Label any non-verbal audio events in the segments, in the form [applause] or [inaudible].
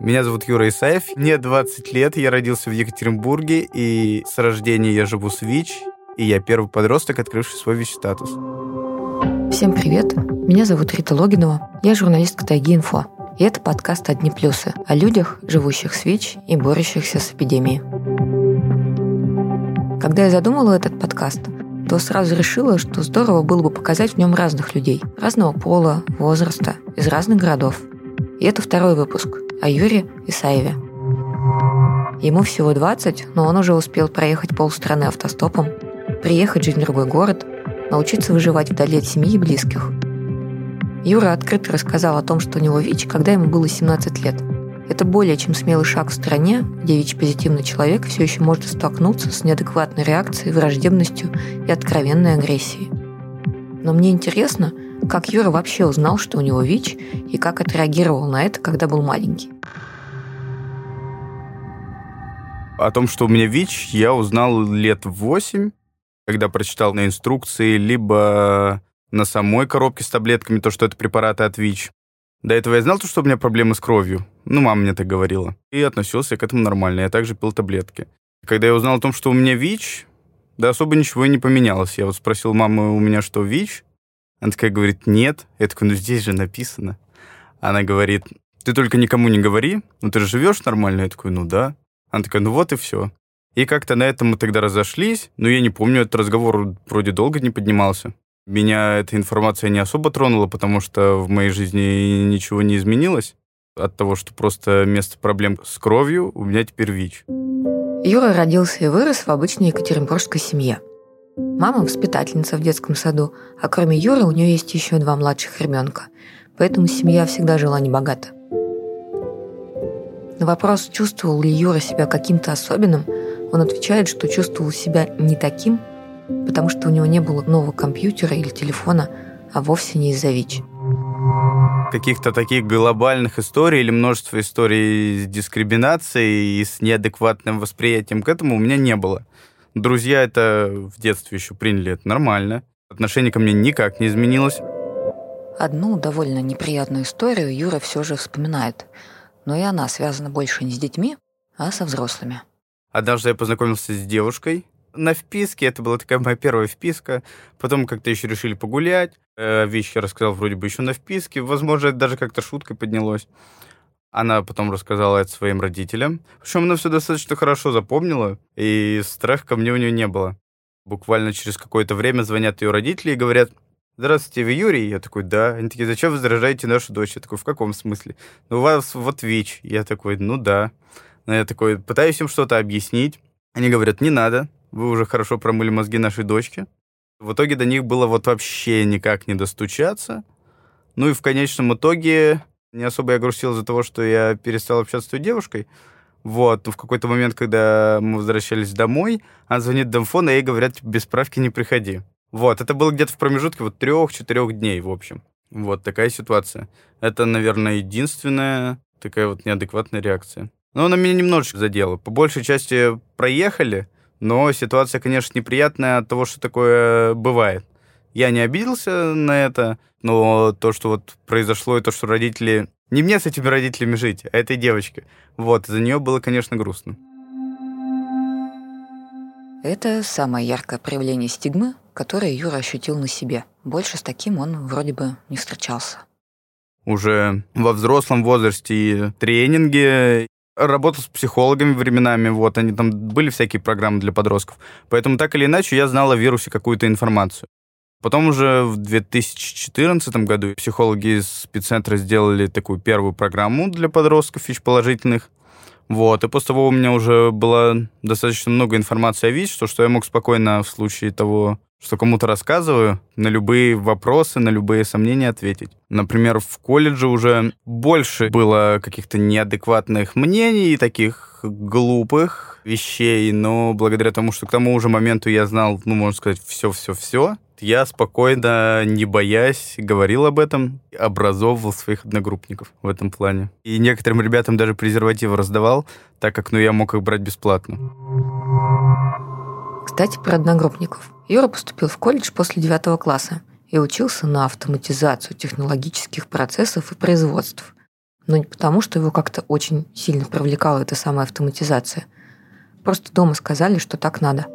Меня зовут Юра Исаев, мне 20 лет, я родился в Екатеринбурге, и с рождения я живу с ВИЧ, и я первый подросток, открывший свой ВИЧ-статус. Всем привет, меня зовут Рита Логинова, я журналистка Тайги Инфо. И это подкаст «Одни плюсы» о людях, живущих с ВИЧ и борющихся с эпидемией. Когда я задумала этот подкаст, то сразу решила, что здорово было бы показать в нем разных людей, разного пола, возраста, из разных городов. И это второй выпуск о Юре Исаеве. Ему всего 20, но он уже успел проехать полстраны автостопом, приехать жить в другой город, научиться выживать вдали от семьи и близких. Юра открыто рассказал о том, что у него ВИЧ, когда ему было 17 лет. Это более чем смелый шаг в стране, где ВИЧ-позитивный человек все еще может столкнуться с неадекватной реакцией, враждебностью и откровенной агрессией. Но мне интересно, как Юра вообще узнал, что у него ВИЧ, и как отреагировал на это, когда был маленький. О том, что у меня ВИЧ, я узнал лет в 8, когда прочитал на инструкции, либо на самой коробке с таблетками, то, что это препараты от ВИЧ. До этого я знал, что у меня проблемы с кровью. Ну, мама мне так говорила. И относился к этому нормально. Я также пил таблетки. Когда я узнал о том, что у меня ВИЧ, да особо ничего и не поменялось. Я вот спросил мамы, у меня что, ВИЧ? Она такая говорит, нет. Я такой, ну здесь же написано. Она говорит, ты только никому не говори, ну ты же живешь нормально. Я такой, ну да. Она такая, ну вот и все. И как-то на этом мы тогда разошлись, но я не помню, этот разговор вроде долго не поднимался. Меня эта информация не особо тронула, потому что в моей жизни ничего не изменилось от того, что просто вместо проблем с кровью у меня теперь ВИЧ. Юра родился и вырос в обычной екатеринбургской семье. Мама воспитательница в детском саду, а кроме Юры у нее есть еще два младших ребенка. Поэтому семья всегда жила небогато. На вопрос, чувствовал ли Юра себя каким-то особенным, он отвечает, что чувствовал себя не таким, потому что у него не было нового компьютера или телефона, а вовсе не из-за ВИЧ. Каких-то таких глобальных историй или множество историй с дискриминацией и с неадекватным восприятием к этому у меня не было. Друзья это в детстве еще приняли, это нормально. Отношение ко мне никак не изменилось. Одну довольно неприятную историю Юра все же вспоминает. Но и она связана больше не с детьми, а со взрослыми. Однажды я познакомился с девушкой на вписке. Это была такая моя первая вписка. Потом как-то еще решили погулять. Э, вещи я рассказал вроде бы еще на вписке. Возможно, это даже как-то шуткой поднялось. Она потом рассказала это своим родителям. Причем она все достаточно хорошо запомнила, и страха ко мне у нее не было. Буквально через какое-то время звонят ее родители и говорят, «Здравствуйте, вы Юрий?» Я такой, «Да». Они такие, «Зачем вы заражаете нашу дочь?» Я такой, «В каком смысле?» «Ну, у вас вот ВИЧ». Я такой, «Ну да». Но я такой, пытаюсь им что-то объяснить. Они говорят, «Не надо, вы уже хорошо промыли мозги нашей дочки». В итоге до них было вот вообще никак не достучаться. Ну и в конечном итоге не особо я грустил из-за того, что я перестал общаться с той девушкой. Вот, в какой-то момент, когда мы возвращались домой, она звонит домфон, и ей говорят, типа, без справки не приходи. Вот, это было где-то в промежутке вот трех-четырех дней, в общем. Вот такая ситуация. Это, наверное, единственная такая вот неадекватная реакция. Но она меня немножечко задела. По большей части проехали, но ситуация, конечно, неприятная от того, что такое бывает. Я не обиделся на это, но то, что вот произошло, и то, что родители... Не мне с этими родителями жить, а этой девочке. Вот, за нее было, конечно, грустно. Это самое яркое проявление стигмы, которое Юра ощутил на себе. Больше с таким он вроде бы не встречался. Уже во взрослом возрасте и тренинги, работал с психологами временами, вот, они там были всякие программы для подростков. Поэтому так или иначе я знал о вирусе какую-то информацию. Потом уже в 2014 году психологи из спеццентра сделали такую первую программу для подростков ВИЧ-положительных. Вот, и после того у меня уже было достаточно много информации о ВИЧ, что, что я мог спокойно в случае того, что кому-то рассказываю, на любые вопросы, на любые сомнения ответить. Например, в колледже уже больше было каких-то неадекватных мнений, таких глупых вещей, но благодаря тому, что к тому уже моменту я знал, ну, можно сказать, все-все-все, я спокойно, не боясь, говорил об этом, образовывал своих одногруппников в этом плане. И некоторым ребятам даже презервативы раздавал, так как ну, я мог их брать бесплатно. Кстати, про одногруппников. Юра поступил в колледж после девятого класса и учился на автоматизацию технологических процессов и производств. но не потому, что его как-то очень сильно привлекала эта самая автоматизация. Просто дома сказали, что так надо.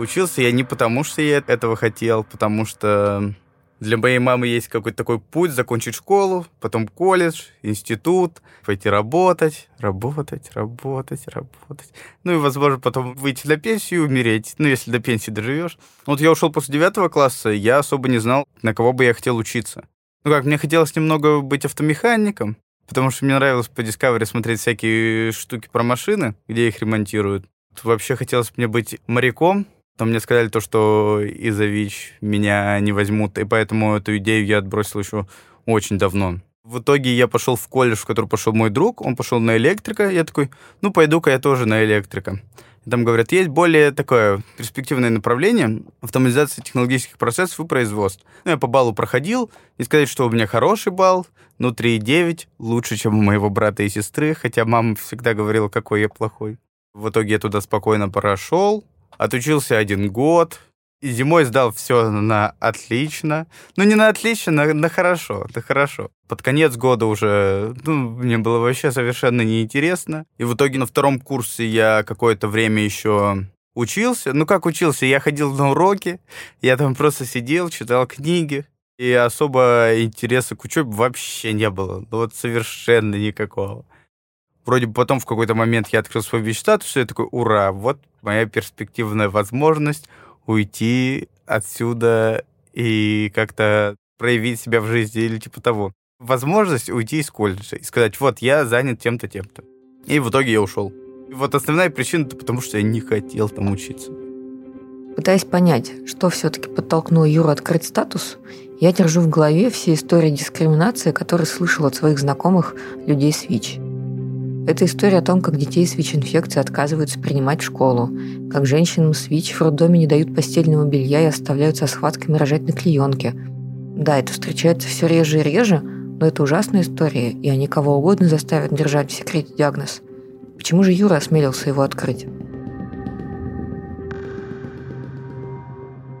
Учился я не потому, что я этого хотел, потому что для моей мамы есть какой-то такой путь закончить школу, потом колледж, институт, пойти работать, работать, работать, работать. Ну и, возможно, потом выйти на пенсию и умереть, ну, если до пенсии доживешь. Вот я ушел после девятого класса, я особо не знал, на кого бы я хотел учиться. Ну как, мне хотелось немного быть автомехаником, потому что мне нравилось по Discovery смотреть всякие штуки про машины, где их ремонтируют. Вообще хотелось мне быть моряком, но мне сказали то, что из-за ВИЧ меня не возьмут, и поэтому эту идею я отбросил еще очень давно. В итоге я пошел в колледж, в который пошел мой друг, он пошел на электрика, я такой, ну, пойду-ка я тоже на электрика. И там говорят, есть более такое перспективное направление автоматизация технологических процессов и производств. Ну, я по баллу проходил, не сказать, что у меня хороший балл, но 3,9 лучше, чем у моего брата и сестры, хотя мама всегда говорила, какой я плохой. В итоге я туда спокойно прошел, Отучился один год. И зимой сдал все на отлично. Ну, не на отлично, на, на хорошо. Да хорошо. Под конец года уже, ну, мне было вообще совершенно неинтересно. И в итоге на втором курсе я какое-то время еще учился. Ну, как учился? Я ходил на уроки, я там просто сидел, читал книги. И особо интереса к учебе вообще не было. Ну, вот совершенно никакого. Вроде бы потом в какой-то момент я открыл свой ВИЧ-статус, и я такой, ура, вот моя перспективная возможность уйти отсюда и как-то проявить себя в жизни или типа того. Возможность уйти из колледжа и сказать, вот, я занят тем-то, тем-то. И в итоге я ушел. И вот основная причина, это потому что я не хотел там учиться. Пытаясь понять, что все-таки подтолкнуло Юру открыть статус, я держу в голове все истории дискриминации, которые слышал от своих знакомых людей с ВИЧ – это история о том, как детей с ВИЧ-инфекцией отказываются принимать в школу, как женщинам с ВИЧ в роддоме не дают постельного белья и оставляют со схватками рожать на клеенке. Да, это встречается все реже и реже, но это ужасная история, и они кого угодно заставят держать в секрете диагноз. Почему же Юра осмелился его открыть?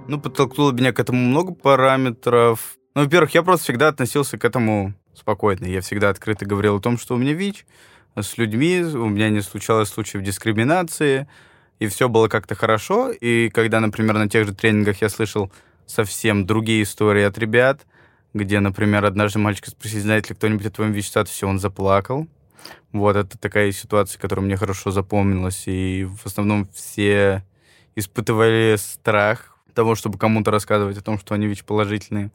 Ну, подтолкнуло меня к этому много параметров. Ну, во-первых, я просто всегда относился к этому спокойно. Я всегда открыто говорил о том, что у меня ВИЧ, с людьми, у меня не случалось случаев дискриминации, и все было как-то хорошо. И когда, например, на тех же тренингах я слышал совсем другие истории от ребят, где, например, однажды мальчик спросил, знает ли кто-нибудь о твоем ВИЧ-статусе, он заплакал. Вот, это такая ситуация, которая мне хорошо запомнилась. И в основном все испытывали страх того, чтобы кому-то рассказывать о том, что они ВИЧ-положительные.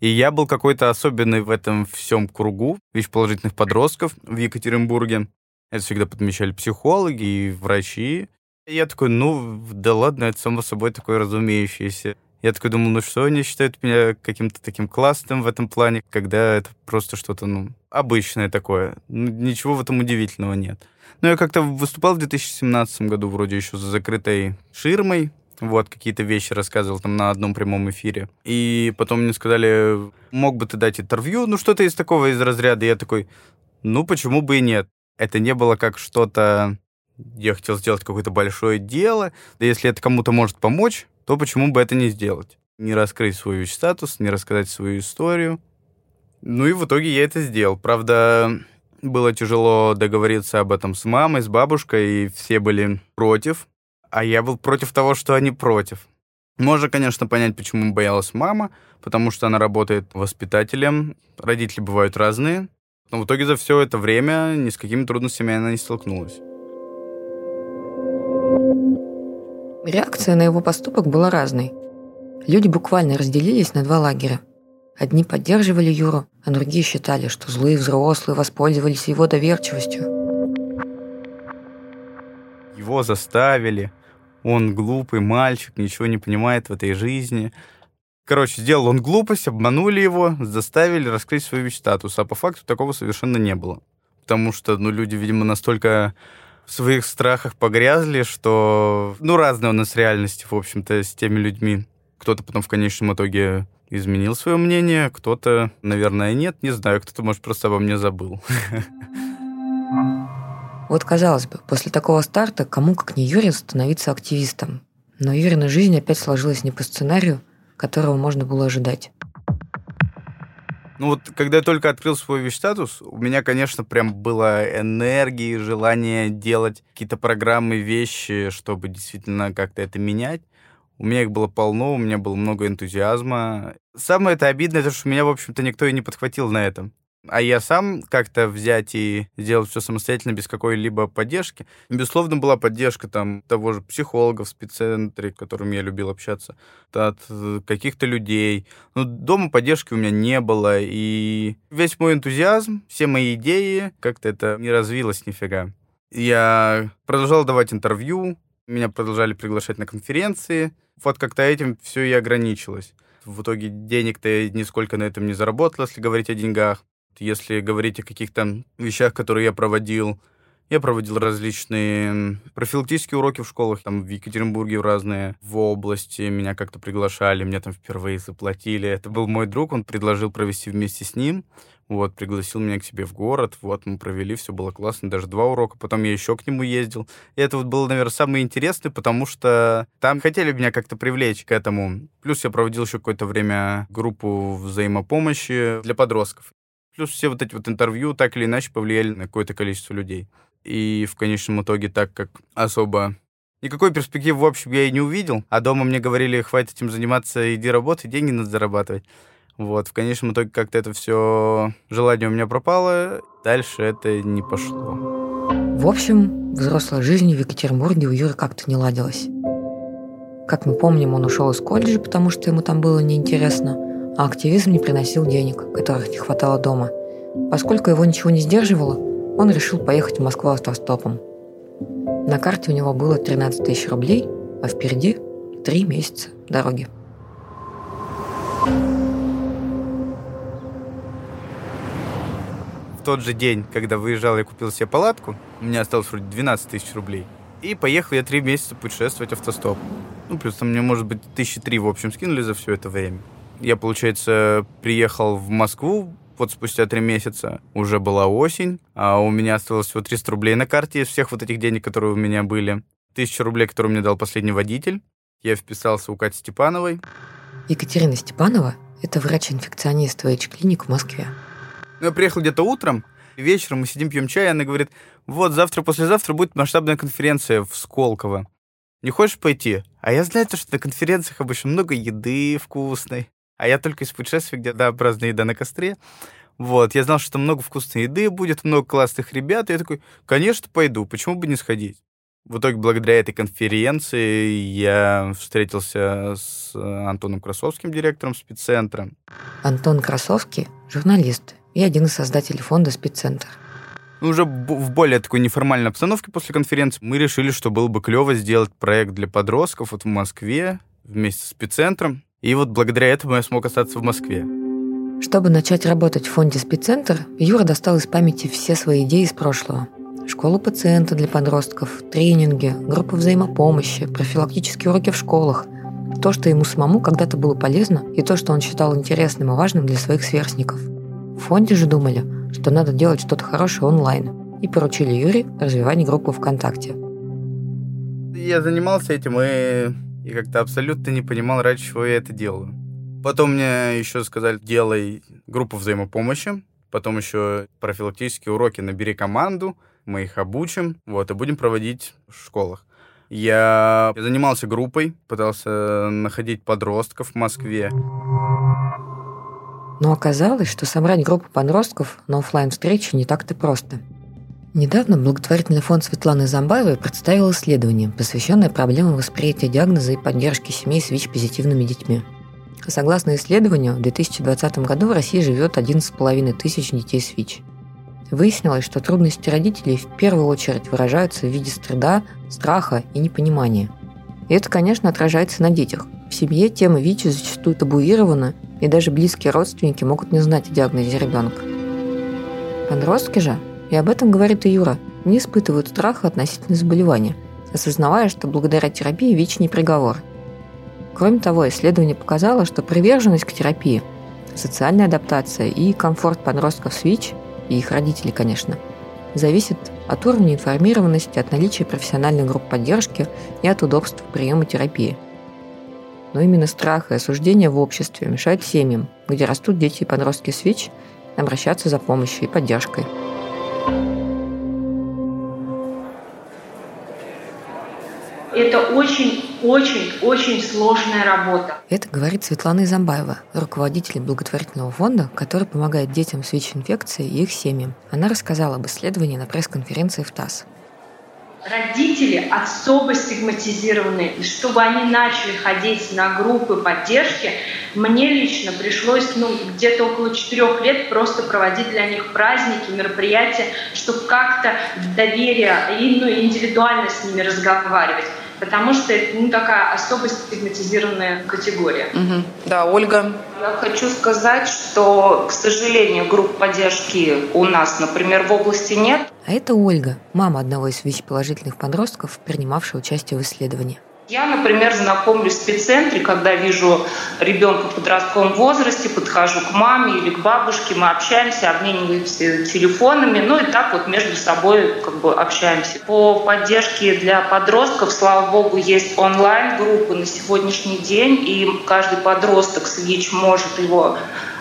И я был какой-то особенный в этом всем кругу ВИЧ-положительных подростков в Екатеринбурге. Это всегда подмечали психологи и врачи. И я такой, ну, да ладно, это само собой такое разумеющееся. Я такой думал, ну что они считают меня каким-то таким классным в этом плане, когда это просто что-то, ну, обычное такое. Ну, ничего в этом удивительного нет. Но я как-то выступал в 2017 году вроде еще за закрытой ширмой, вот, какие-то вещи рассказывал там на одном прямом эфире. И потом мне сказали, мог бы ты дать интервью? Ну, что-то из такого из разряда. Я такой, ну, почему бы и нет? Это не было как что-то... Я хотел сделать какое-то большое дело. Да если это кому-то может помочь, то почему бы это не сделать? Не раскрыть свой статус, не рассказать свою историю. Ну и в итоге я это сделал. Правда, было тяжело договориться об этом с мамой, с бабушкой, и все были против. А я был против того, что они против. Можно, конечно, понять, почему боялась мама, потому что она работает воспитателем, родители бывают разные, но в итоге за все это время ни с какими трудностями она не столкнулась. Реакция на его поступок была разной. Люди буквально разделились на два лагеря. Одни поддерживали Юру, а другие считали, что злые взрослые воспользовались его доверчивостью. Его заставили, он глупый мальчик, ничего не понимает в этой жизни. Короче, сделал он глупость, обманули его, заставили раскрыть свой ВИЧ-статус, а по факту такого совершенно не было. Потому что, ну, люди, видимо, настолько в своих страхах погрязли, что, ну, разная у нас реальность, в общем-то, с теми людьми. Кто-то потом в конечном итоге изменил свое мнение, кто-то, наверное, нет, не знаю, кто-то, может, просто обо мне забыл. [laughs] Вот, казалось бы, после такого старта кому, как не Юрий, становиться активистом. Но Юрина жизнь опять сложилась не по сценарию, которого можно было ожидать. Ну вот, когда я только открыл свой ВИЧ-статус, у меня, конечно, прям было энергии, желание делать какие-то программы, вещи, чтобы действительно как-то это менять. У меня их было полно, у меня было много энтузиазма. Самое это обидное, то, что меня, в общем-то, никто и не подхватил на этом. А я сам как-то взять и сделать все самостоятельно без какой-либо поддержки. Безусловно, была поддержка там того же психолога в спеццентре, с которым я любил общаться, от каких-то людей. Но дома поддержки у меня не было, и весь мой энтузиазм, все мои идеи, как-то это не развилось нифига. Я продолжал давать интервью, меня продолжали приглашать на конференции. Вот как-то этим все и ограничилось. В итоге денег-то нисколько на этом не заработал, если говорить о деньгах. Если говорить о каких-то вещах, которые я проводил, я проводил различные профилактические уроки в школах, там в Екатеринбурге в разные, в области. Меня как-то приглашали, мне там впервые заплатили. Это был мой друг, он предложил провести вместе с ним. Вот, пригласил меня к себе в город, вот, мы провели, все было классно, даже два урока, потом я еще к нему ездил. И это вот было, наверное, самое интересное, потому что там хотели меня как-то привлечь к этому. Плюс я проводил еще какое-то время группу взаимопомощи для подростков. Плюс все вот эти вот интервью так или иначе повлияли на какое-то количество людей. И в конечном итоге, так как особо никакой перспективы, в общем, я и не увидел, а дома мне говорили, хватит этим заниматься, иди работай, деньги надо зарабатывать. Вот, в конечном итоге как-то это все желание у меня пропало, дальше это не пошло. В общем, взрослая жизнь в Екатеринбурге у Юры как-то не ладилась. Как мы помним, он ушел из колледжа, потому что ему там было неинтересно – а активизм не приносил денег, которых не хватало дома. Поскольку его ничего не сдерживало, он решил поехать в Москву автостопом. На карте у него было 13 тысяч рублей, а впереди три месяца дороги. В тот же день, когда выезжал, я купил себе палатку, у меня осталось вроде 12 тысяч рублей. И поехал я три месяца путешествовать автостоп. Ну, плюс там мне, может быть, тысячи три в общем скинули за все это время. Я, получается, приехал в Москву вот спустя три месяца. Уже была осень, а у меня осталось всего 300 рублей на карте из всех вот этих денег, которые у меня были. Тысяча рублей, которые мне дал последний водитель. Я вписался у Кати Степановой. Екатерина Степанова – это врач-инфекционист ВХ-клиник в Москве. Ну, я приехал где-то утром, вечером мы сидим, пьем чай, и она говорит, вот завтра-послезавтра будет масштабная конференция в Сколково. Не хочешь пойти? А я знаю, что на конференциях обычно много еды вкусной. А я только из путешествий, где однообразная еда на костре. Вот, я знал, что там много вкусной еды будет, много классных ребят. И я такой, конечно, пойду, почему бы не сходить? В итоге, благодаря этой конференции, я встретился с Антоном Красовским, директором спеццентра. Антон Красовский – журналист и один из создателей фонда «Спеццентр». Ну, уже в более такой неформальной обстановке после конференции мы решили, что было бы клево сделать проект для подростков вот в Москве вместе с спеццентром. И вот благодаря этому я смог остаться в Москве. Чтобы начать работать в фонде «Спеццентр», Юра достал из памяти все свои идеи из прошлого. Школу пациента для подростков, тренинги, группы взаимопомощи, профилактические уроки в школах. То, что ему самому когда-то было полезно, и то, что он считал интересным и важным для своих сверстников. В фонде же думали, что надо делать что-то хорошее онлайн, и поручили Юре развивать группу ВКонтакте. Я занимался этим и и как-то абсолютно не понимал, ради чего я это делаю. Потом мне еще сказали, делай группу взаимопомощи, потом еще профилактические уроки, набери команду, мы их обучим, вот, и будем проводить в школах. Я занимался группой, пытался находить подростков в Москве. Но оказалось, что собрать группу подростков на офлайн встрече не так-то просто – Недавно благотворительный фонд Светланы Замбаевой представил исследование, посвященное проблемам восприятия диагноза и поддержки семей с ВИЧ-позитивными детьми. Согласно исследованию, в 2020 году в России живет 11,5 тысяч детей с ВИЧ. Выяснилось, что трудности родителей в первую очередь выражаются в виде стыда, страха и непонимания. И это, конечно, отражается на детях. В семье тема ВИЧ зачастую табуирована, и даже близкие родственники могут не знать о диагнозе ребенка. Подростки же и об этом говорит и Юра, не испытывают страха относительно заболевания, осознавая, что благодаря терапии ВИЧ не приговор. Кроме того, исследование показало, что приверженность к терапии, социальная адаптация и комфорт подростков с ВИЧ, и их родителей, конечно, зависит от уровня информированности, от наличия профессиональных групп поддержки и от удобств приема терапии. Но именно страх и осуждение в обществе мешают семьям, где растут дети и подростки с ВИЧ, обращаться за помощью и поддержкой. Это очень-очень-очень сложная работа. Это говорит Светлана Изамбаева, руководитель благотворительного фонда, который помогает детям с ВИЧ-инфекцией и их семьям. Она рассказала об исследовании на пресс-конференции в ТАСС родители особо стигматизированы, и чтобы они начали ходить на группы поддержки, мне лично пришлось ну, где-то около четырех лет просто проводить для них праздники, мероприятия, чтобы как-то доверие и ну, индивидуально с ними разговаривать потому что это ну, такая особо стигматизированная категория. Угу. Да, Ольга. Я хочу сказать, что, к сожалению, групп поддержки у нас, например, в области нет. А это Ольга, мама одного из ВИЧ-положительных подростков, принимавшая участие в исследовании. Я, например, знакомлюсь в спеццентре, когда вижу ребенка в подростковом возрасте, подхожу к маме или к бабушке, мы общаемся, обмениваемся телефонами, ну и так вот между собой как бы общаемся. По поддержке для подростков, слава богу, есть онлайн-группы на сегодняшний день, и каждый подросток с ВИЧ может его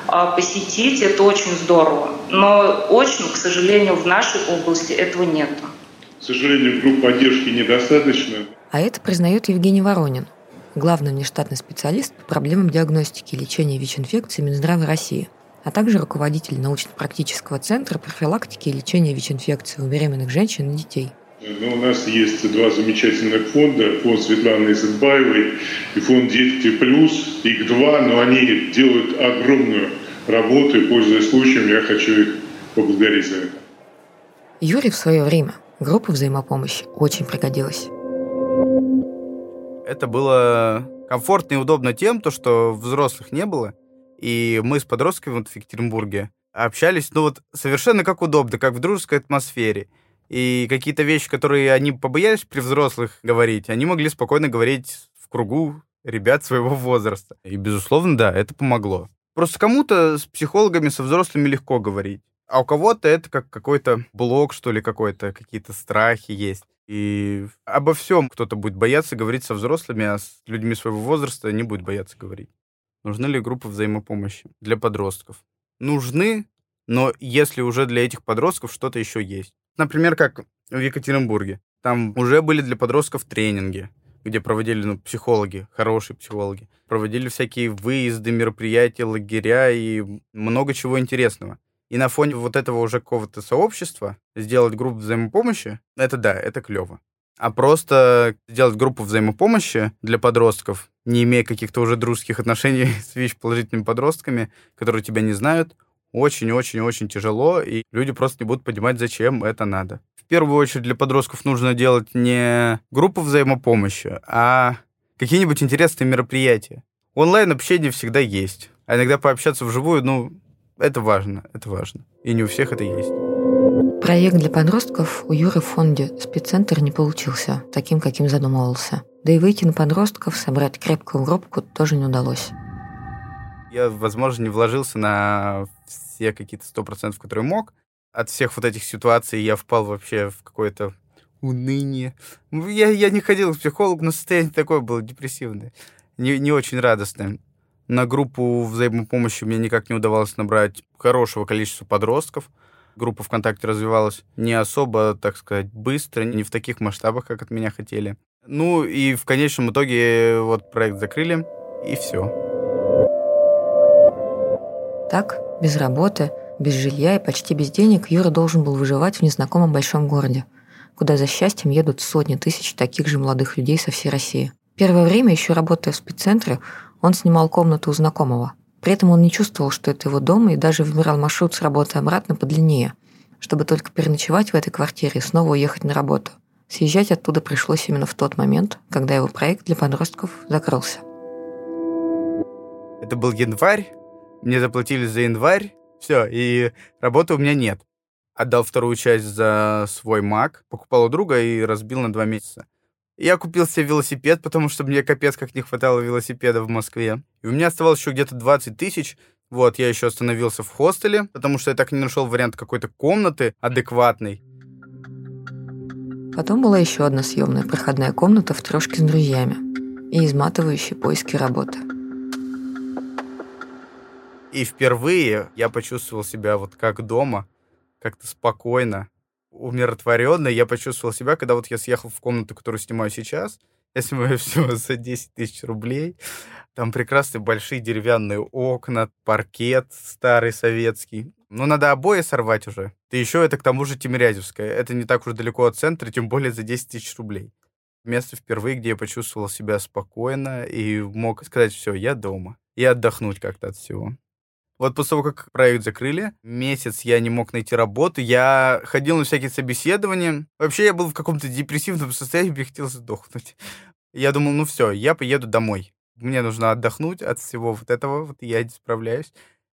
а, посетить, это очень здорово. Но очень, к сожалению, в нашей области этого нет. К сожалению, групп поддержки недостаточно. А это признает Евгений Воронин, главный внештатный специалист по проблемам диагностики и лечения ВИЧ-инфекции Минздрава России, а также руководитель научно-практического центра профилактики и лечения ВИЧ-инфекции у беременных женщин и детей. Ну, у нас есть два замечательных фонда. Фонд Светланы Изетбаевой и фонд «Детки плюс». Их два, но они делают огромную работу. И, пользуясь случаем, я хочу их поблагодарить за это. Юрий в свое время группа взаимопомощи очень пригодилась. Это было комфортно и удобно тем, то, что взрослых не было, и мы с подростками вот в Екатеринбурге общались, ну вот совершенно как удобно, как в дружеской атмосфере. И какие-то вещи, которые они побоялись при взрослых говорить, они могли спокойно говорить в кругу ребят своего возраста. И, безусловно, да, это помогло. Просто кому-то с психологами, со взрослыми легко говорить. А у кого-то это как какой-то блок, что ли, какой-то, какие-то страхи есть. И обо всем кто-то будет бояться говорить со взрослыми, а с людьми своего возраста не будет бояться говорить. Нужны ли группы взаимопомощи для подростков? Нужны, но если уже для этих подростков что-то еще есть. Например, как в Екатеринбурге. Там уже были для подростков тренинги, где проводили ну, психологи, хорошие психологи. Проводили всякие выезды, мероприятия, лагеря и много чего интересного. И на фоне вот этого уже какого-то сообщества сделать группу взаимопомощи, это да, это клево. А просто сделать группу взаимопомощи для подростков, не имея каких-то уже дружеских отношений [laughs] с ВИЧ-положительными подростками, которые тебя не знают, очень-очень-очень тяжело, и люди просто не будут понимать, зачем это надо. В первую очередь для подростков нужно делать не группу взаимопомощи, а какие-нибудь интересные мероприятия. Онлайн-общение всегда есть. А иногда пообщаться вживую, ну, это важно, это важно. И не у всех это есть. Проект для подростков у Юры в фонде спеццентр не получился таким, каким задумывался. Да и выйти на подростков, собрать крепкую группку тоже не удалось. Я, возможно, не вложился на все какие-то сто процентов, которые мог. От всех вот этих ситуаций я впал вообще в какое-то уныние. Я, я не ходил к психологу, но состояние такое было депрессивное, не, не очень радостное. На группу взаимопомощи мне никак не удавалось набрать хорошего количества подростков. Группа ВКонтакте развивалась не особо, так сказать, быстро, не в таких масштабах, как от меня хотели. Ну и в конечном итоге вот проект закрыли, и все. Так, без работы, без жилья и почти без денег Юра должен был выживать в незнакомом большом городе, куда за счастьем едут сотни тысяч таких же молодых людей со всей России. Первое время, еще работая в спеццентре, он снимал комнату у знакомого. При этом он не чувствовал, что это его дом, и даже выбирал маршрут с работы обратно подлиннее, чтобы только переночевать в этой квартире и снова уехать на работу. Съезжать оттуда пришлось именно в тот момент, когда его проект для подростков закрылся. Это был январь, мне заплатили за январь, все, и работы у меня нет. Отдал вторую часть за свой Mac, покупал у друга и разбил на два месяца. Я купил себе велосипед, потому что мне капец как не хватало велосипеда в Москве. И у меня оставалось еще где-то 20 тысяч. Вот, я еще остановился в хостеле, потому что я так не нашел вариант какой-то комнаты адекватной. Потом была еще одна съемная проходная комната в трешке с друзьями. и изматывающие поиски работы. И впервые я почувствовал себя вот как дома, как-то спокойно, умиротворенно. Я почувствовал себя, когда вот я съехал в комнату, которую снимаю сейчас. Я снимаю [laughs] все за 10 тысяч рублей. Там прекрасные большие деревянные окна, паркет старый советский. Ну, надо обои сорвать уже. И еще это к тому же Тимирязевская. Это не так уж далеко от центра, тем более за 10 тысяч рублей. Место впервые, где я почувствовал себя спокойно и мог сказать, все, я дома. И отдохнуть как-то от всего. Вот после того, как проект закрыли, месяц я не мог найти работу, я ходил на всякие собеседования. Вообще я был в каком-то депрессивном состоянии, мне хотелось сдохнуть. Я думал, ну все, я поеду домой. Мне нужно отдохнуть от всего вот этого, вот я не справляюсь.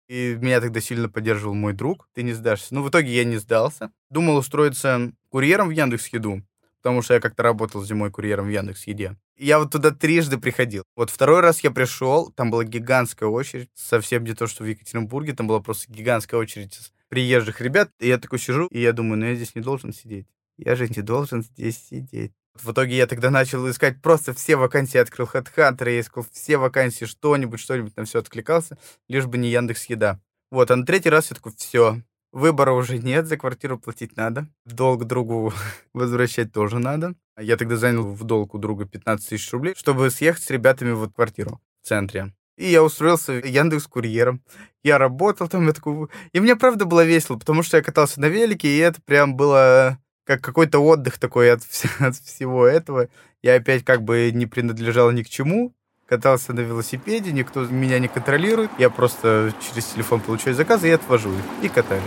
И меня тогда сильно поддерживал мой друг. Ты не сдашься. Ну, в итоге я не сдался. Думал устроиться курьером в Яндекс Еду, потому что я как-то работал зимой курьером в Яндекс Еде. Я вот туда трижды приходил. Вот второй раз я пришел, там была гигантская очередь, совсем не то, что в Екатеринбурге, там была просто гигантская очередь из приезжих ребят. И я такой сижу, и я думаю, ну я здесь не должен сидеть. Я же не должен здесь сидеть. В итоге я тогда начал искать просто все вакансии, открыл HeadHunter, я искал все вакансии, что-нибудь, что-нибудь, на все откликался, лишь бы не Яндекс Еда. Вот, а на третий раз я такой, все, выбора уже нет, за квартиру платить надо, долг другу [laughs] возвращать тоже надо. Я тогда занял в долг у друга 15 тысяч рублей, чтобы съехать с ребятами в квартиру в центре. И я устроился Яндекс курьером. Я работал там, я такой... И мне правда было весело, потому что я катался на велике, и это прям было как какой-то отдых такой от, [laughs] от всего этого. Я опять как бы не принадлежал ни к чему, катался на велосипеде, никто меня не контролирует. Я просто через телефон получаю заказы и отвожу их, и катаюсь.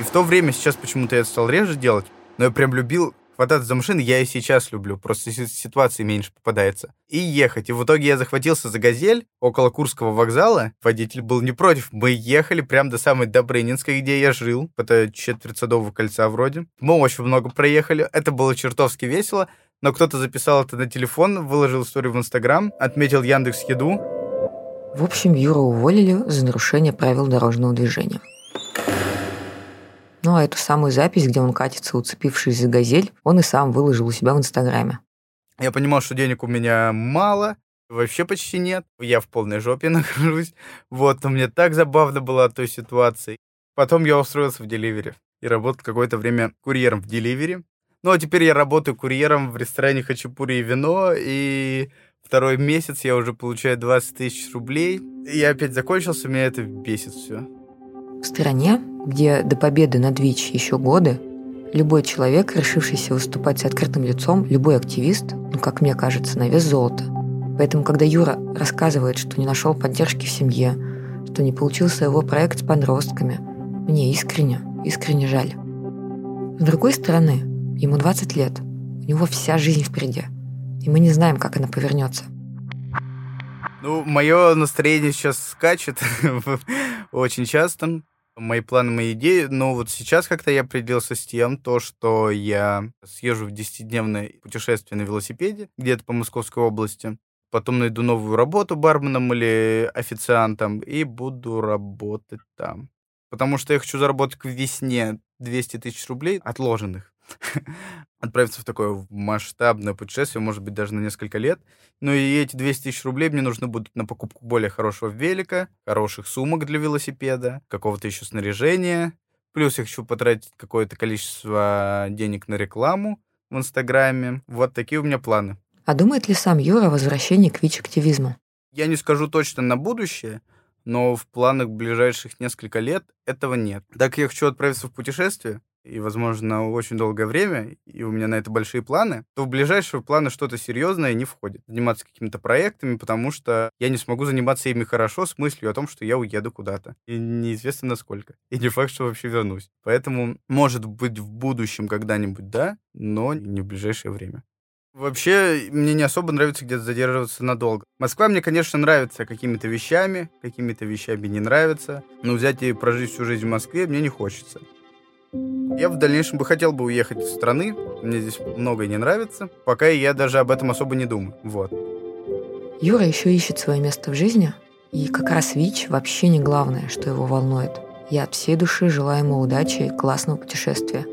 И в то время, сейчас почему-то я стал реже делать, но я прям любил хвататься за машины я и сейчас люблю, просто ситуации меньше попадается. И ехать. И в итоге я захватился за «Газель» около Курского вокзала. Водитель был не против. Мы ехали прямо до самой Добрынинской, где я жил. Это четверть Садового кольца вроде. Мы очень много проехали. Это было чертовски весело. Но кто-то записал это на телефон, выложил историю в Инстаграм, отметил Яндекс Еду. В общем, Юру уволили за нарушение правил дорожного движения. Ну а эту самую запись, где он катится, уцепившись за газель, он и сам выложил у себя в Инстаграме. Я понимал, что денег у меня мало, вообще почти нет. Я в полной жопе [laughs] нахожусь. Вот, но мне так забавно было от той ситуации. Потом я устроился в деливере и работал какое-то время курьером в деливере. Ну, а теперь я работаю курьером в ресторане «Хачапури и вино», и второй месяц я уже получаю 20 тысяч рублей. И я опять закончился, меня это бесит все. В стране, где до победы над ВИЧ еще годы, любой человек, решившийся выступать с открытым лицом, любой активист, ну, как мне кажется, на вес золота. Поэтому, когда Юра рассказывает, что не нашел поддержки в семье, что не получил своего проекта с подростками, мне искренне, искренне жаль. С другой стороны, ему 20 лет, у него вся жизнь впереди, и мы не знаем, как она повернется. Ну, мое настроение сейчас скачет [laughs] очень часто мои планы, мои идеи. Но вот сейчас как-то я определился с тем, то, что я съезжу в 10-дневное путешествие на велосипеде где-то по Московской области. Потом найду новую работу барменом или официантом и буду работать там. Потому что я хочу заработать к весне 200 тысяч рублей отложенных. [laughs] отправиться в такое масштабное путешествие, может быть, даже на несколько лет. Ну и эти 200 тысяч рублей мне нужны будут на покупку более хорошего велика, хороших сумок для велосипеда, какого-то еще снаряжения. Плюс я хочу потратить какое-то количество денег на рекламу в Инстаграме. Вот такие у меня планы. А думает ли сам Юра о возвращении к ВИЧ-активизму? Я не скажу точно на будущее, но в планах ближайших несколько лет этого нет. Так я хочу отправиться в путешествие, и, возможно, очень долгое время, и у меня на это большие планы, то в ближайшие планы что-то серьезное не входит. Заниматься какими-то проектами, потому что я не смогу заниматься ими хорошо с мыслью о том, что я уеду куда-то. И неизвестно насколько. И не факт, что вообще вернусь. Поэтому, может быть, в будущем когда-нибудь, да, но не в ближайшее время. Вообще, мне не особо нравится где-то задерживаться надолго. Москва мне, конечно, нравится какими-то вещами, какими-то вещами не нравится. Но взять и прожить всю жизнь в Москве мне не хочется. Я в дальнейшем бы хотел бы уехать из страны. Мне здесь многое не нравится. Пока я даже об этом особо не думаю. Вот. Юра еще ищет свое место в жизни. И как раз ВИЧ вообще не главное, что его волнует. Я от всей души желаю ему удачи и классного путешествия.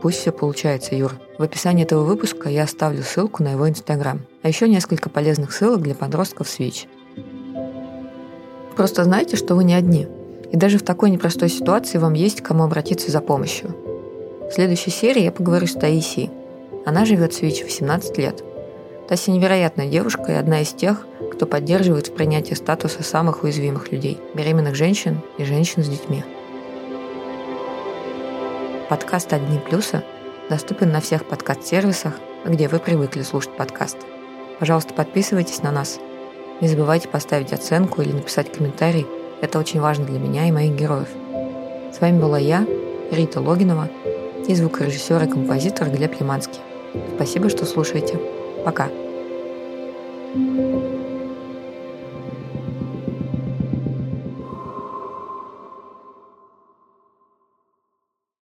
Пусть все получается, Юр. В описании этого выпуска я оставлю ссылку на его инстаграм, а еще несколько полезных ссылок для подростков с ВИЧ. Просто знайте, что вы не одни. И даже в такой непростой ситуации вам есть к кому обратиться за помощью. В следующей серии я поговорю с Таисией. Она живет с ВИЧ 18 лет. Тася невероятная девушка и одна из тех, кто поддерживает в принятии статуса самых уязвимых людей – беременных женщин и женщин с детьми. Подкаст «Одни плюсы» доступен на всех подкаст-сервисах, где вы привыкли слушать подкасты. Пожалуйста, подписывайтесь на нас. Не забывайте поставить оценку или написать комментарий. Это очень важно для меня и моих героев. С вами была я, Рита Логинова, и звукорежиссер и композитор Глеб Лиманский. Спасибо, что слушаете. Пока. thank you